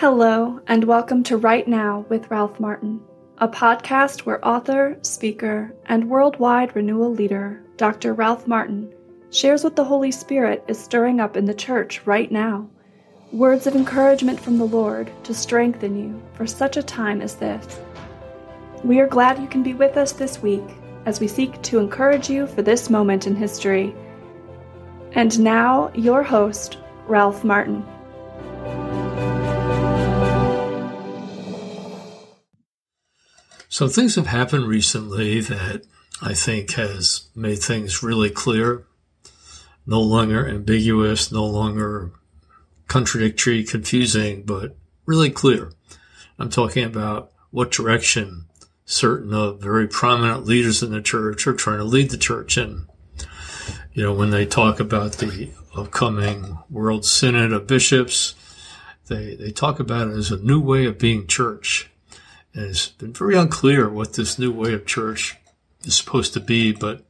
Hello, and welcome to Right Now with Ralph Martin, a podcast where author, speaker, and worldwide renewal leader Dr. Ralph Martin shares what the Holy Spirit is stirring up in the church right now. Words of encouragement from the Lord to strengthen you for such a time as this. We are glad you can be with us this week as we seek to encourage you for this moment in history. And now, your host, Ralph Martin. So things have happened recently that I think has made things really clear, no longer ambiguous, no longer contradictory, confusing, but really clear. I'm talking about what direction certain of very prominent leaders in the church are trying to lead the church in. You know, when they talk about the upcoming World Synod of Bishops, they, they talk about it as a new way of being church. And it's been very unclear what this new way of church is supposed to be, but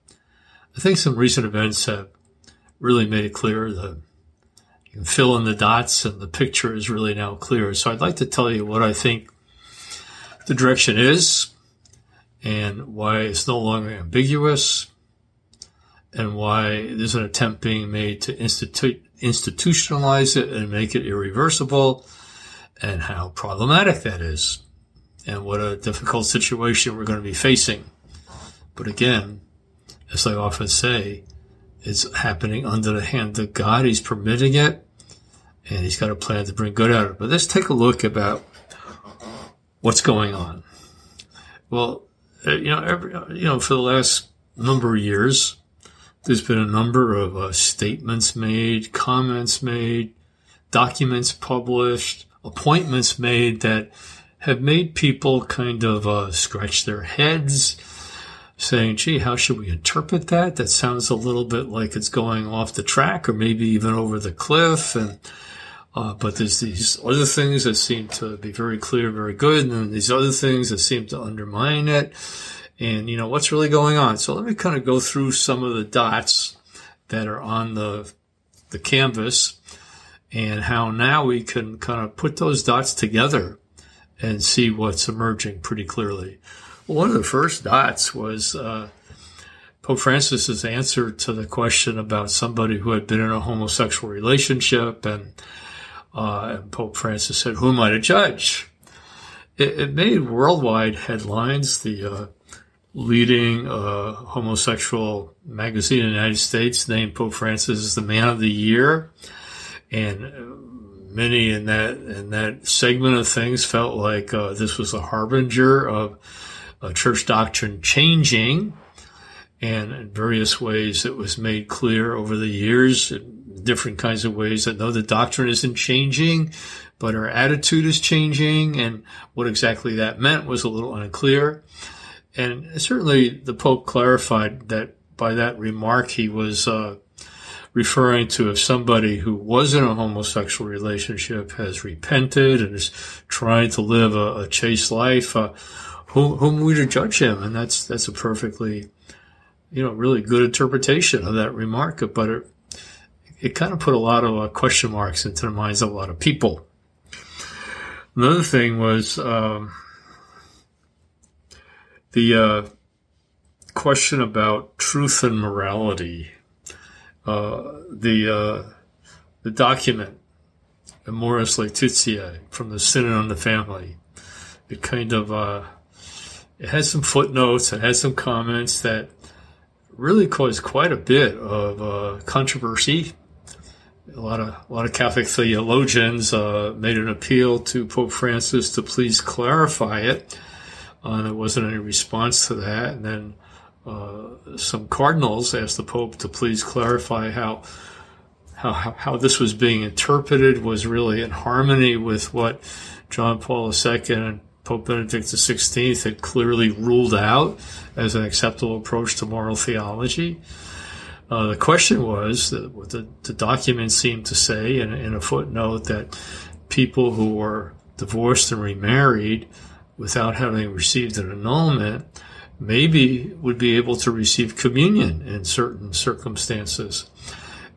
I think some recent events have really made it clear that you can fill in the dots and the picture is really now clear. So I'd like to tell you what I think the direction is and why it's no longer ambiguous and why there's an attempt being made to institute, institutionalize it and make it irreversible and how problematic that is and what a difficult situation we're going to be facing. But again, as I often say, it's happening under the hand of God. He's permitting it, and He's got a plan to bring good out of it. But let's take a look about what's going on. Well, uh, you know, every, you know, for the last number of years, there's been a number of uh, statements made, comments made, documents published, appointments made that have made people kind of uh, scratch their heads, saying, gee, how should we interpret that? That sounds a little bit like it's going off the track or maybe even over the cliff. And, uh, but there's these other things that seem to be very clear, very good. And then these other things that seem to undermine it. And, you know, what's really going on? So let me kind of go through some of the dots that are on the, the canvas and how now we can kind of put those dots together and see what's emerging pretty clearly. One of the first dots was uh, Pope Francis's answer to the question about somebody who had been in a homosexual relationship, and, uh, and Pope Francis said, "Who am I to judge?" It, it made worldwide headlines. The uh, leading uh, homosexual magazine in the United States named Pope Francis as the Man of the Year, and many in that in that segment of things felt like uh, this was a harbinger of church doctrine changing, and in various ways it was made clear over the years, in different kinds of ways, that no, the doctrine isn't changing, but our attitude is changing, and what exactly that meant was a little unclear. And certainly the Pope clarified that by that remark he was uh, referring to if somebody who was in a homosexual relationship has repented and is trying to live a, a chaste life, uh, whom, whom we to judge him? And that's that's a perfectly, you know, really good interpretation of that remark. But it, it kind of put a lot of uh, question marks into the minds of a lot of people. Another thing was um, the uh, question about truth and morality the uh, the document Amoris Laetitia from the Synod on the Family. It kind of uh, it has some footnotes, it has some comments that really caused quite a bit of uh, controversy. A lot of a lot of Catholic theologians uh, made an appeal to Pope Francis to please clarify it. Uh, there wasn't any response to that, and then uh, some cardinals asked the Pope to please clarify how, how, how this was being interpreted was really in harmony with what John Paul II and Pope Benedict XVI had clearly ruled out as an acceptable approach to moral theology. Uh, the question was what the, the document seemed to say in, in a footnote that people who were divorced and remarried without having received an annulment maybe would be able to receive communion in certain circumstances.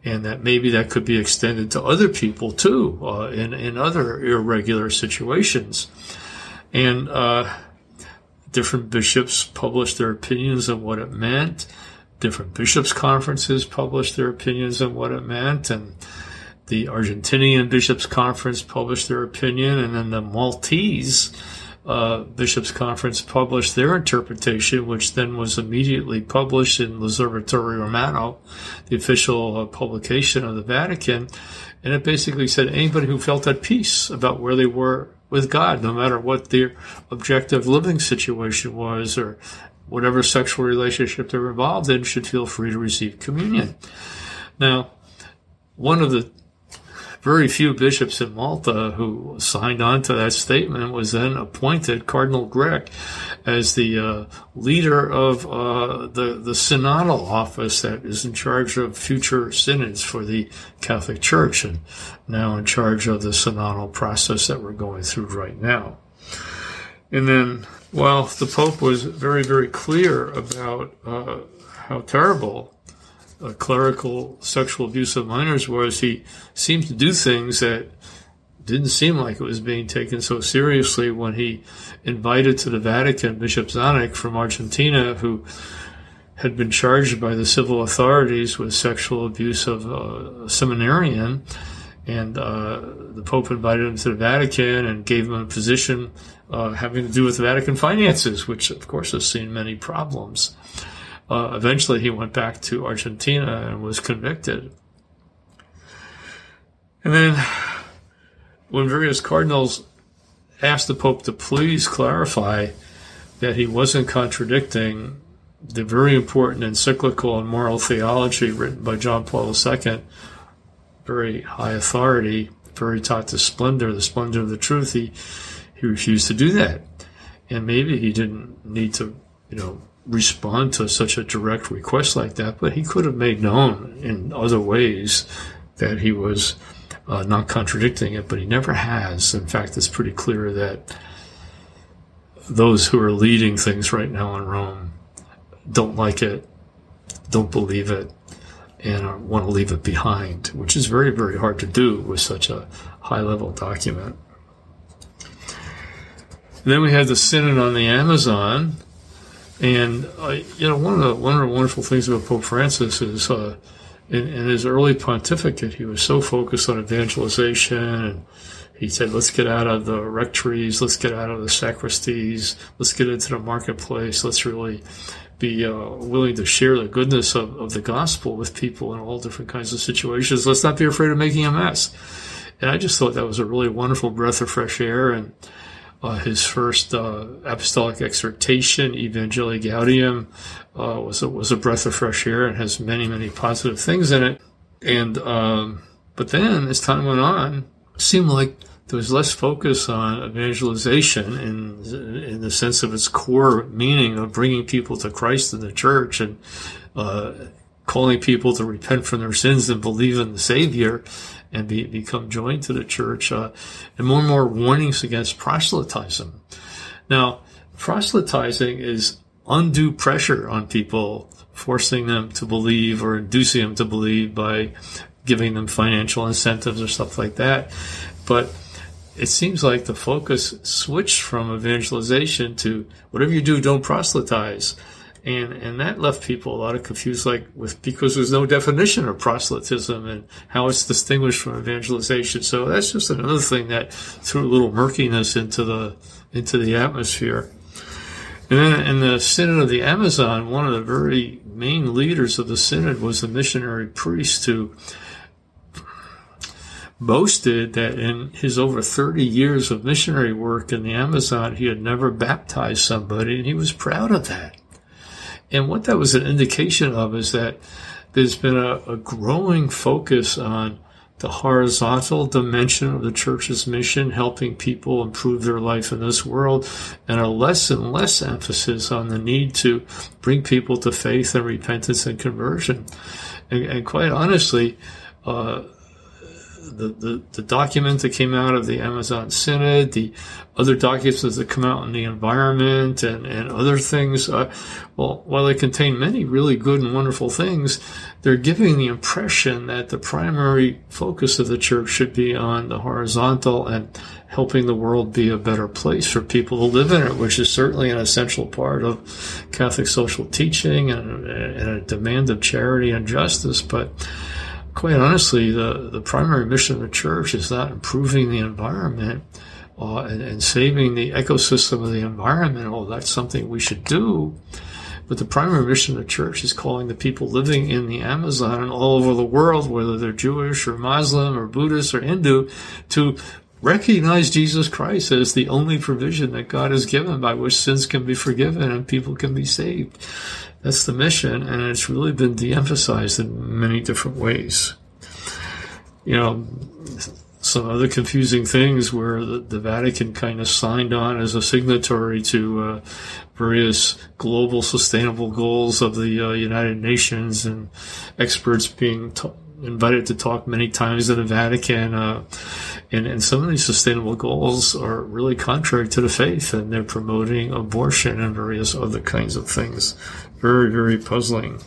and that maybe that could be extended to other people too uh, in in other irregular situations. And uh, different bishops published their opinions on what it meant. Different bishops' conferences published their opinions on what it meant, and the Argentinian Bishops' Conference published their opinion, and then the Maltese uh, Bishops' Conference published their interpretation, which then was immediately published in L'Osservatore Romano, the official uh, publication of the Vatican. And it basically said anybody who felt at peace about where they were with God, no matter what their objective living situation was or whatever sexual relationship they're involved in, should feel free to receive communion. Now, one of the very few bishops in Malta who signed on to that statement was then appointed Cardinal Grech as the uh, leader of uh, the the synodal office that is in charge of future synods for the Catholic Church, and now in charge of the synodal process that we're going through right now. And then, while the Pope was very very clear about uh, how terrible uh, clerical sexual abuse of minors was he seemed to do things that didn't seem like it was being taken so seriously when he invited to the Vatican Bishop Zanik from Argentina, who had been charged by the civil authorities with sexual abuse of a seminarian. And uh, the Pope invited him to the Vatican and gave him a position uh, having to do with Vatican finances, which, of course, has seen many problems. Uh, eventually, he went back to Argentina and was convicted. And then, when various cardinals asked the Pope to please clarify that he wasn't contradicting the very important encyclical on moral theology written by John Paul II, very high authority, Veritatis Splendor, the splendor of the truth, he, he refused to do that. And maybe he didn't need to, you know, respond to such a direct request like that, but he could have made known in other ways that he was uh, not contradicting it, but he never has. In fact, it's pretty clear that those who are leading things right now in Rome don't like it, don't believe it, and want to leave it behind, which is very, very hard to do with such a high level document. then we had the Synod on the Amazon, and uh, you know, one of the one of the wonderful things about Pope Francis is uh, in, in, his early pontificate, he was so focused on evangelization, and he said, "Let's get out of the rectories, let's get out of the sacristies, let's get into the marketplace, let's really." Be uh, willing to share the goodness of, of the gospel with people in all different kinds of situations. Let's not be afraid of making a mess. And I just thought that was a really wonderful breath of fresh air. And uh, his first uh, apostolic exhortation, Evangelii Gaudium, uh, was a, was a breath of fresh air and has many many positive things in it. And um, but then as time went on, it seemed like there was less focus on evangelization in in the sense of its core meaning of bringing people to Christ and the church and uh, calling people to repent from their sins and believe in the Savior and be, become joined to the church, uh, and more and more warnings against proselytizing. Now, proselytizing is undue pressure on people, forcing them to believe or inducing them to believe by giving them financial incentives or stuff like that. But it seems like the focus switched from evangelization to whatever you do, don't proselytize and and that left people a lot of confused like with because there's no definition of proselytism and how it's distinguished from evangelization. So that's just another thing that threw a little murkiness into the into the atmosphere. And then in the synod of the amazon one of the very main leaders of the synod was a missionary priest who boasted that in his over 30 years of missionary work in the amazon he had never baptized somebody and he was proud of that and what that was an indication of is that there's been a, a growing focus on the horizontal dimension of the church's mission, helping people improve their life in this world, and a less and less emphasis on the need to bring people to faith and repentance and conversion. And, and quite honestly, uh, the, the, the document that came out of the Amazon Synod, the other documents that come out in the environment and, and other things, uh, well, while they contain many really good and wonderful things, they're giving the impression that the primary focus of the church should be on the horizontal and helping the world be a better place for people to live in it, which is certainly an essential part of Catholic social teaching and, and a demand of charity and justice. But quite honestly, the, the primary mission of the church is not improving the environment uh, and, and, saving the ecosystem of the environment. Oh, that's something we should do. But the primary mission of the church is calling the people living in the Amazon and all over the world, whether they're Jewish or Muslim or Buddhist or Hindu, to recognize Jesus Christ as the only provision that God has given by which sins can be forgiven and people can be saved. That's the mission, and it's really been de emphasized in many different ways. You know, some other confusing things where the, the Vatican kind of signed on as a signatory to uh, various global sustainable goals of the uh, United Nations and experts being t- invited to talk many times in the Vatican. Uh, and, and some of these sustainable goals are really contrary to the faith, and they're promoting abortion and various other kinds of things. Very, very puzzling.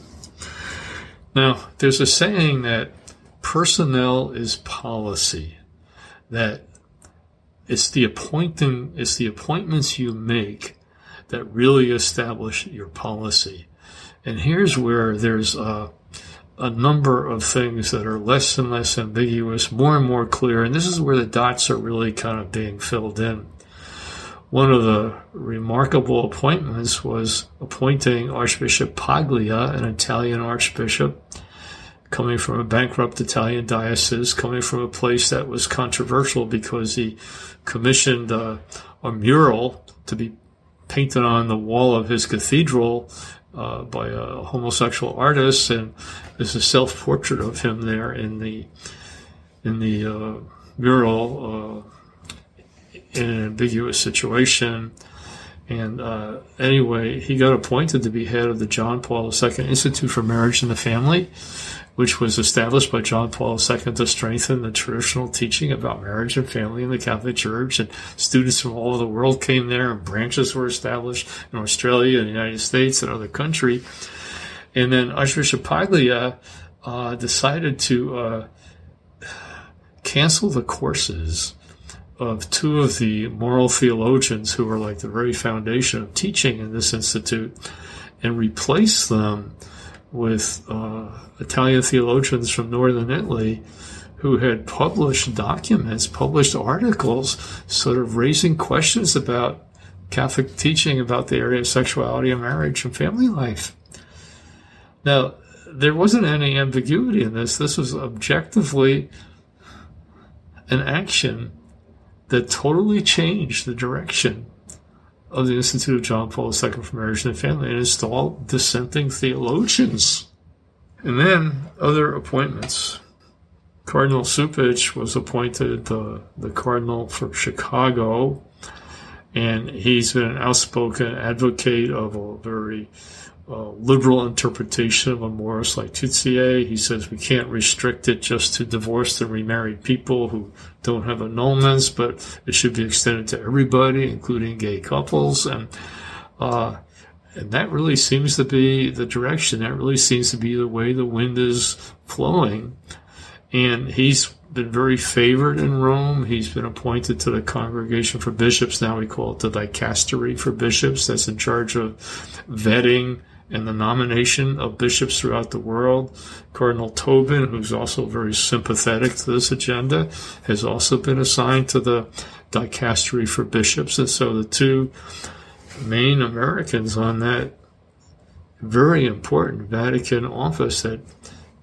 Now, there's a saying that personnel is policy, that it's the appointing, it's the appointments you make that really establish your policy. And here's where there's a, a number of things that are less and less ambiguous, more and more clear, and this is where the dots are really kind of being filled in. One of the remarkable appointments was appointing Archbishop Paglia, an Italian archbishop, coming from a bankrupt Italian diocese, coming from a place that was controversial because he commissioned a, a mural to be painted on the wall of his cathedral uh, by a homosexual artist, and there's a self-portrait of him there in the in the uh, mural uh, in an ambiguous situation. And uh, anyway, he got appointed to be head of the John Paul II Institute for Marriage and the Family, which was established by John Paul II to strengthen the traditional teaching about marriage and family in the Catholic Church. And students from all over the world came there, and branches were established in Australia and the United States and other countries. And then Archbishop Paglia uh, decided to uh, cancel the courses of two of the moral theologians who were like the very foundation of teaching in this institute and replace them with uh, Italian theologians from northern Italy who had published documents, published articles, sort of raising questions about Catholic teaching about the area of sexuality and marriage and family life. Now, there wasn't any ambiguity in this. This was objectively an action that totally changed the direction of the Institute of John Paul II for Marriage and Family and installed dissenting theologians. And then other appointments. Cardinal Cupich was appointed the, the cardinal for Chicago, and he's been an outspoken advocate of a very uh, liberal interpretation of Amoris Laetitia. He says we can't restrict it just to divorced and remarried people who don't have annulments, but it should be extended to everybody, including gay couples. And, uh, and that really seems to be the direction. That really seems to be the way the wind is flowing. And he's been very favored in Rome. He's been appointed to the Congregation for Bishops. Now we call it the Dicastery for Bishops. That's in charge of vetting and the nomination of bishops throughout the world. Cardinal Tobin, who's also very sympathetic to this agenda, has also been assigned to the dicastery for bishops. And so the two main Americans on that very important Vatican office that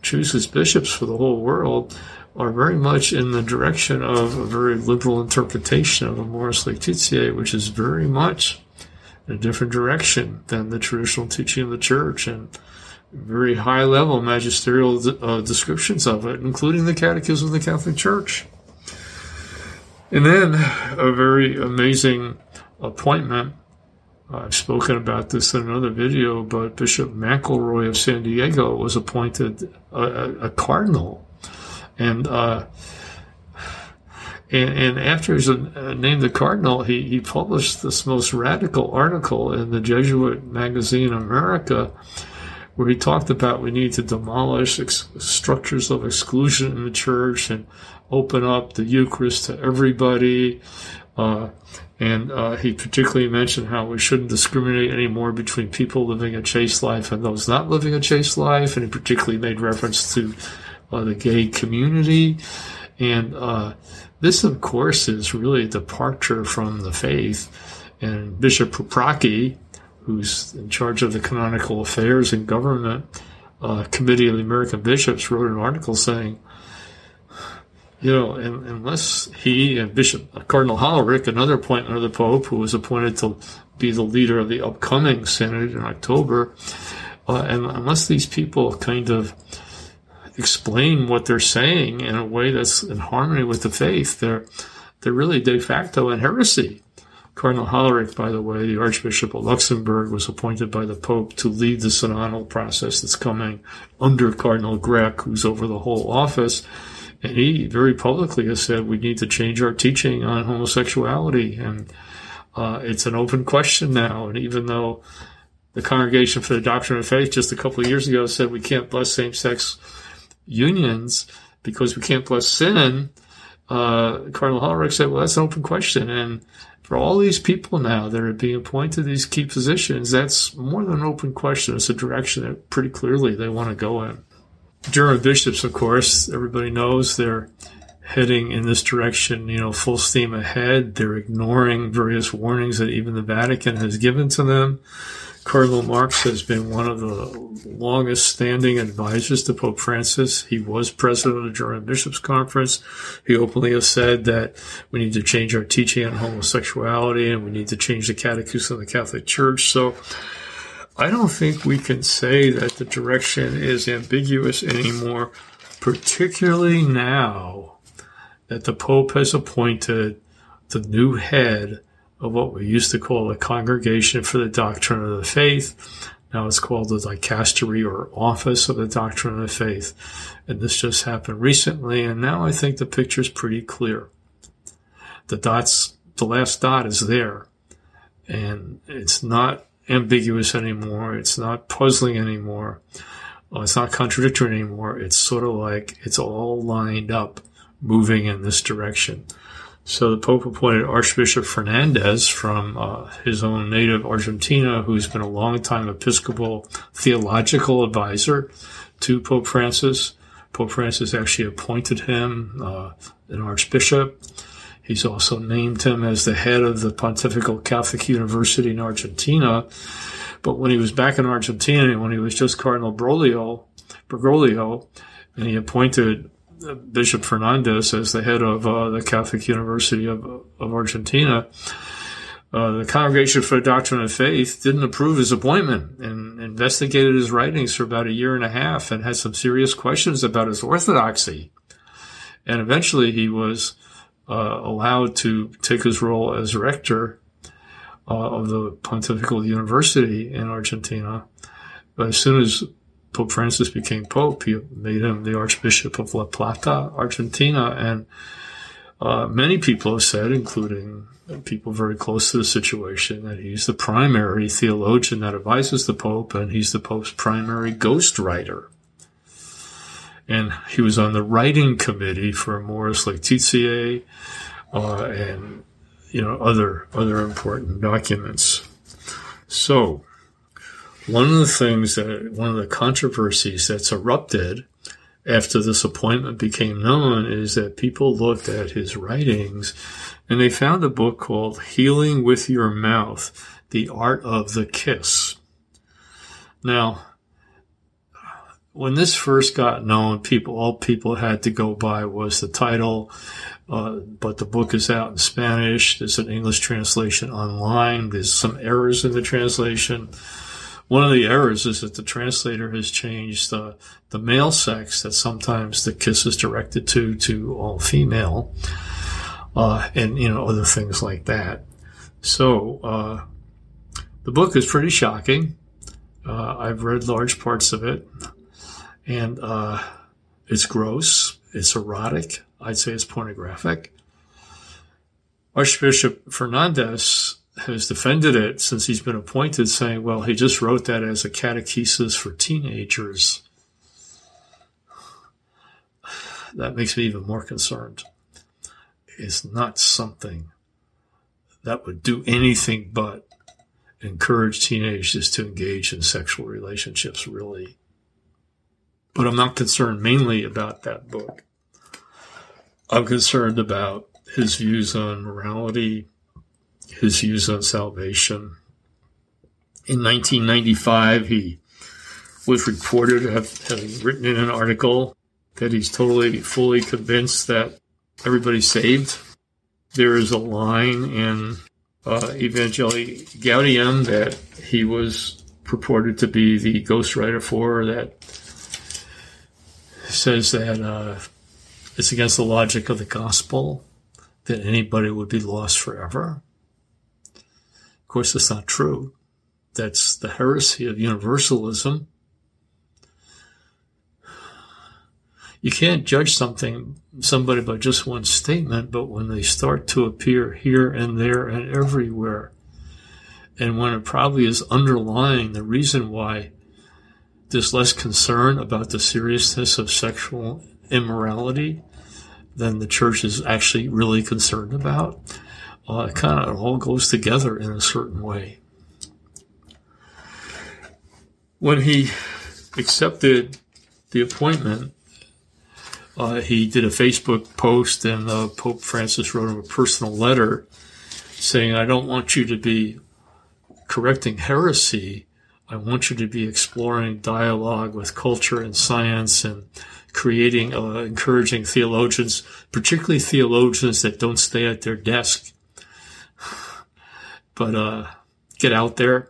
chooses bishops for the whole world are very much in the direction of a very liberal interpretation of Amoris Laetitia, which is very much a different direction than the traditional teaching of the church and very high level magisterial uh, descriptions of it, including the Catechism of the Catholic Church. And then a very amazing appointment. I've spoken about this in another video, but Bishop McElroy of San Diego was appointed a, a cardinal. And uh, And, and after he was named the cardinal, he, he published this most radical article in the Jesuit magazine America, where he talked about we need to demolish ex- structures of exclusion in the church and open up the Eucharist to everybody. Uh, and uh, he particularly mentioned how we shouldn't discriminate anymore between people living a chaste life and those not living a chaste life. And he particularly made reference to uh, the gay community. And uh, this, of course, is really a departure from the faith. And Bishop Paprocki, who's in charge of the canonical affairs and government uh, committee of the American bishops, wrote an article saying, you know, unless he and Bishop Cardinal Hollerich, another appointment of the Pope, who was appointed to be the leader of the upcoming synod in October, uh, and unless these people kind of explain what they're saying in a way that's in harmony with the faith, they're they're really de facto in heresy. Cardinal Hollerich, by the way, the Archbishop of Luxembourg, was appointed by the Pope to lead the synodal process that's coming under Cardinal Grech, who's over the whole office. And he very publicly has said we need to change our teaching on homosexuality. And uh, it's an open question now. And even though the Congregation for the Doctrine of Faith just a couple of years ago said we can't bless same sex unions because we can't bless sin, uh, Cardinal Hollerich said, well, that's an open question. And for all these people now that are being appointed to these key positions, that's more than an open question. It's a direction that pretty clearly they want to go in. German bishops, of course, everybody knows they're heading in this direction, you know, full steam ahead. They're ignoring various warnings that even the Vatican has given to them. Cardinal Marx has been one of the longest standing advisors to Pope Francis. He was president of the German Bishops' Conference. He openly has said that we need to change our teaching on homosexuality and we need to change the catechism of the Catholic Church. So I don't think we can say that the direction is ambiguous anymore, particularly now that the Pope has appointed the new head of what we used to call the Congregation for the Doctrine of the Faith. Now it's called the Dicastery or Office of the Doctrine of the Faith. And this just happened recently, and now I think the picture is pretty clear. The dots, the last dot is there, and it's not ambiguous anymore. It's not puzzling anymore. Well, it's not contradictory anymore. It's sort of like it's all lined up, moving in this direction. So the Pope appointed Archbishop Fernandez from uh, his own native Argentina, who's been a long-time Episcopal theological advisor to Pope Francis. Pope Francis actually appointed him uh, an archbishop. He's also named him as the head of the Pontifical Catholic University in Argentina. But when he was back in Argentina, when he was just Cardinal Broglio, Bergoglio, and he appointed Bishop Fernandez as the head of uh, the Catholic University of, of Argentina, uh, the Congregation for the Doctrine of Faith didn't approve his appointment and investigated his writings for about a year and a half and had some serious questions about his orthodoxy. And eventually he was uh, allowed to take his role as rector uh, of the Pontifical University in Argentina. But as soon as Pope Francis became Pope, he made him the Archbishop of La Plata, Argentina. And uh, many people have said, including people very close to the situation, that he's the primary theologian that advises the Pope, and he's the Pope's primary ghostwriter. And he was on the writing committee for Amoris Laetitia uh, and you know other other important documents. So one of the things that, one of the controversies that's erupted after this appointment became known is that people looked at his writings and they found a book called Healing with Your Mouth, The Art of the Kiss. Now, when this first got known, people, all people had to go by was the title, uh, but the book is out in Spanish. There's an English translation online. There's some errors in the translation. One of the errors is that the translator has changed the, the male sex that sometimes the kiss is directed to to all female, uh, and you know other things like that. So uh, the book is pretty shocking. Uh, I've read large parts of it, and uh, it's gross. It's erotic. I'd say it's pornographic. Archbishop Fernandez has defended it since he's been appointed, saying, well, he just wrote that as a catechesis for teenagers. That makes me even more concerned. It's not something that would do anything but encourage teenagers to engage in sexual relationships, really. But I'm not concerned mainly about that book. I'm concerned about his views on morality, his views on salvation. In 1995, he was reported having written in an article that he's totally, fully convinced that everybody's saved. There is a line in uh, Evangelii Gaudium that he was purported to be the ghostwriter for that says that uh, it's against the logic of the gospel that anybody would be lost forever. Of course, that's not true. That's the heresy of universalism. You can't judge something, somebody by just one statement, but when they start to appear here and there and everywhere, and when it probably is underlying the reason why there's less concern about the seriousness of sexual immorality than the church is actually really concerned about. Uh, kind of all goes together in a certain way. When he accepted the appointment, uh, he did a Facebook post, and uh, Pope Francis wrote him a personal letter saying, I don't want you to be correcting heresy. I want you to be exploring dialogue with culture and science and creating, uh, encouraging theologians, particularly theologians that don't stay at their desk, but uh, get out there.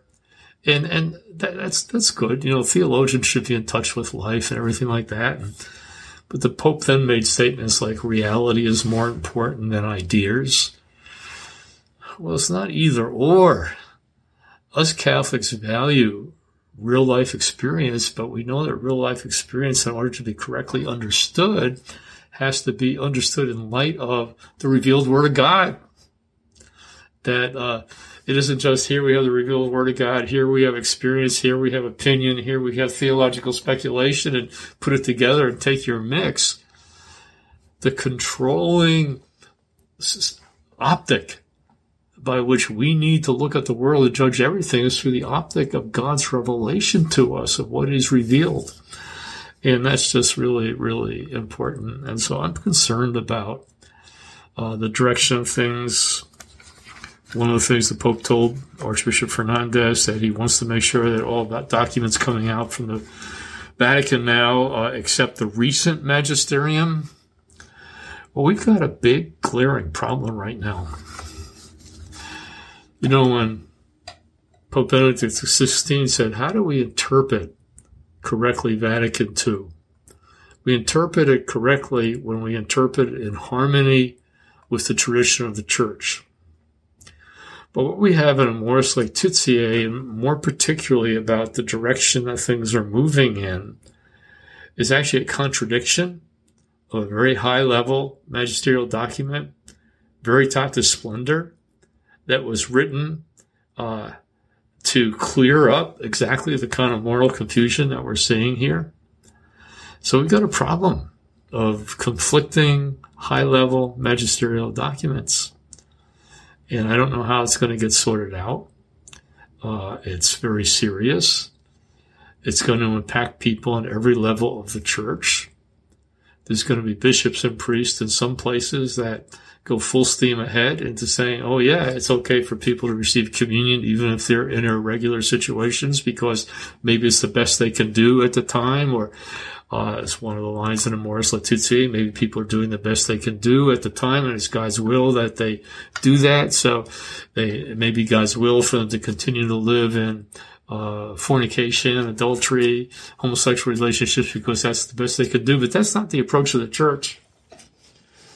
And and that, that's that's good. You know, theologians should be in touch with life and everything like that. But the Pope then made statements like reality is more important than ideas. Well, it's not either or. Us Catholics value real life experience, but we know that real life experience, in order to be correctly understood, has to be understood in light of the revealed Word of God. That uh, it isn't just here we have the revealed Word of God, here we have experience, here we have opinion, here we have theological speculation, and put it together and take your mix. The controlling optic by which we need to look at the world and judge everything is through the optic of God's revelation to us of what is revealed. And that's just really, really important. And so I'm concerned about uh, the direction of things. One of the things the Pope told Archbishop Fernandez that he wants to make sure that all documents coming out from the Vatican now, uh, except the recent magisterium. Well, we've got a big glaring problem right now. You know, when Pope Benedict XVI said, How do we interpret correctly Vatican II? We interpret it correctly when we interpret it in harmony with the tradition of the church. But what we have in Amoris Laetitia, and more particularly about the direction that things are moving in, is actually a contradiction of a very high level magisterial document, Veritatis Splendor, that was written uh, to clear up exactly the kind of moral confusion that we're seeing here. So we've got a problem of conflicting high level magisterial documents. And I don't know how it's going to get sorted out. Uh, it's very serious. It's going to impact people on every level of the church. There's going to be bishops and priests in some places that go full steam ahead into saying, oh yeah, it's okay for people to receive communion even if they're in irregular situations because maybe it's the best they can do at the time or uh, it's one of the lines in Amoris Laetitia. Maybe people are doing the best they can do at the time, and it's God's will that they do that. So, they, it may be God's will for them to continue to live in uh, fornication, adultery, homosexual relationships because that's the best they could do. But that's not the approach of the church.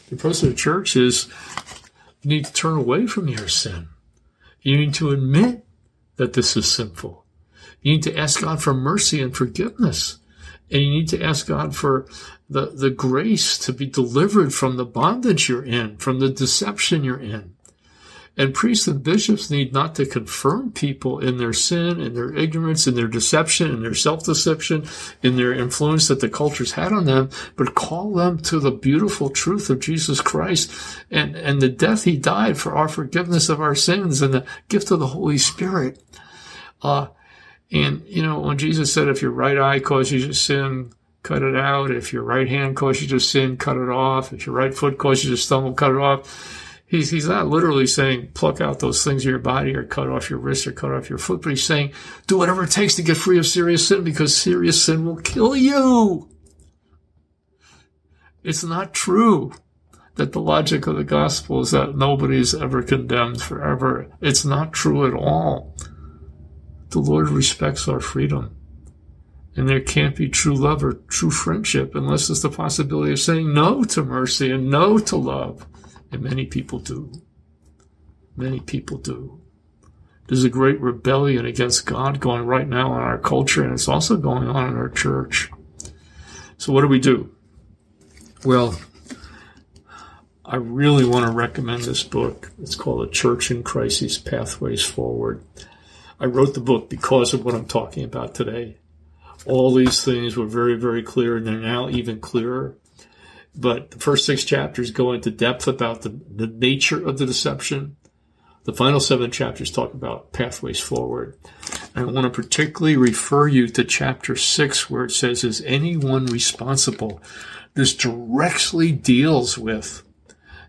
The approach of the church is you need to turn away from your sin. You need to admit that this is sinful. You need to ask God for mercy and forgiveness. And you need to ask God for the, the grace to be delivered from the bondage you're in, from the deception you're in. And priests and bishops need not to confirm people in their sin, in their ignorance, in their deception, in their self-deception, in their influence that the culture's had on them, but call them to the beautiful truth of Jesus Christ and, and the death he died for our forgiveness of our sins and the gift of the Holy Spirit. Uh, and, you know, when Jesus said, if your right eye causes you to sin, cut it out. If your right hand causes you to sin, cut it off. If your right foot causes you to stumble, cut it off. He's, he's not literally saying pluck out those things in your body or cut off your wrist or cut off your foot, but he's saying do whatever it takes to get free of serious sin because serious sin will kill you. It's not true that the logic of the gospel is that nobody is ever condemned forever. It's not true at all. The Lord respects our freedom. And there can't be true love or true friendship unless there's the possibility of saying no to mercy and no to love. And many people do. Many people do. There's a great rebellion against God going right now in our culture, and it's also going on in our church. So, what do we do? Well, I really want to recommend this book. It's called A Church in Crisis Pathways Forward. I wrote the book because of what I'm talking about today. All these things were very, very clear, and they're now even clearer. But the first six chapters go into depth about the, the nature of the deception. The final seven chapters talk about pathways forward. I want to particularly refer you to chapter six, where it says, Is anyone responsible? This directly deals with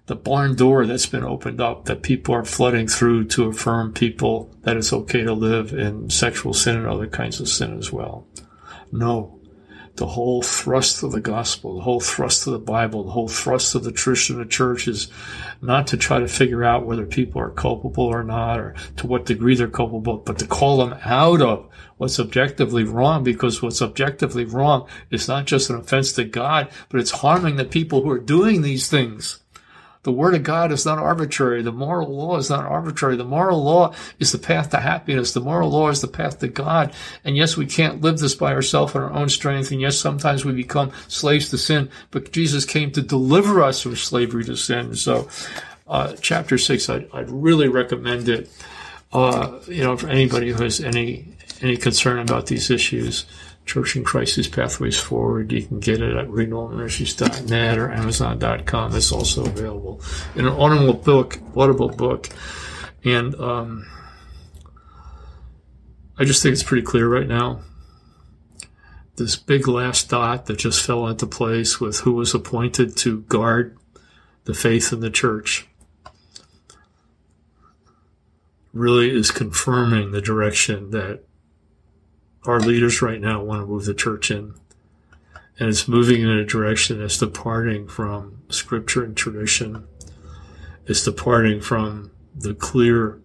the barn door that's been opened up that people are flooding through to affirm people that it's okay to live in sexual sin and other kinds of sin as well. No. The whole thrust of the gospel, the whole thrust of the Bible, the whole thrust of the tradition of the church is not to try to figure out whether people are culpable or not, or to what degree they're culpable, but to call them out of what's objectively wrong, because what's objectively wrong is not just an offense to God, but it's harming the people who are doing these things. The Word of God is not arbitrary. The moral law is not arbitrary. The moral law is the path to happiness. The moral law is the path to God. And yes, we can't live this by ourselves in our own strength. And yes, sometimes we become slaves to sin, but Jesus came to deliver us from slavery to sin. So, uh, chapter six, I'd, I'd, really recommend it. Uh, you know, for anybody who has any, any concern about these issues. Church in Crisis Pathways Forward. You can get it at renewalministries.net or amazon.com. It's also available in an audible book, audible book. And um, I just think it's pretty clear right now. This big last dot that just fell into place with who was appointed to guard the faith in the church really is confirming the direction that our leaders right now want to move the church in. And it's moving in a direction that's departing from scripture and tradition. It's departing from the clear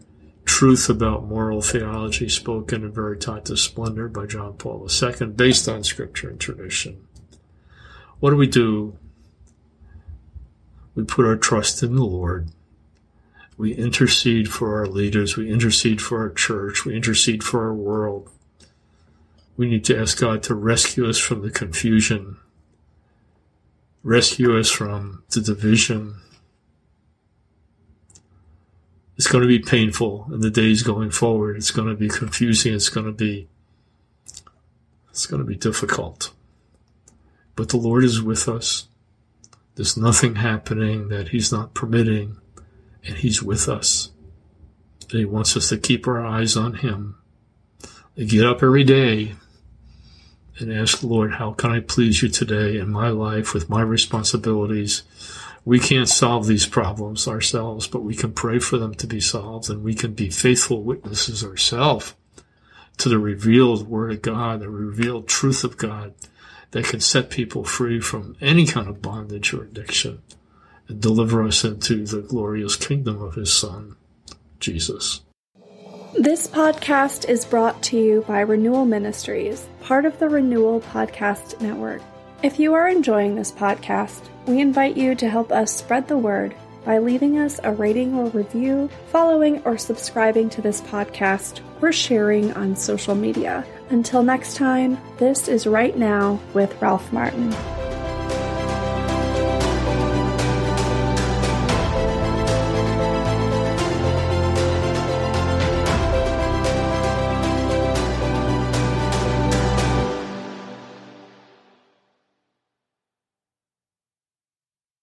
truth about moral theology spoken in Veritatis Splendor by John Paul II based on scripture and tradition. What do we do? We put our trust in the Lord. We intercede for our leaders. We intercede for our church. We intercede for our world. We need to ask God to rescue us from the confusion, rescue us from the division. It's going to be painful in the days going forward. It's going to be confusing. It's going to be it's going to be difficult. But the Lord is with us. There's nothing happening that He's not permitting, and He's with us. And He wants us to keep our eyes on Him. Get up every day and ask, Lord, how can I please you today in my life with my responsibilities? We can't solve these problems ourselves, but we can pray for them to be solved and we can be faithful witnesses ourselves to the revealed word of God, the revealed truth of God that can set people free from any kind of bondage or addiction and deliver us into the glorious kingdom of his son, Jesus. This podcast is brought to you by Renewal Ministries, part of the Renewal Podcast Network. If you are enjoying this podcast, we invite you to help us spread the word by leaving us a rating or review, following or subscribing to this podcast, or sharing on social media. Until next time, this is Right Now with Ralph Martin.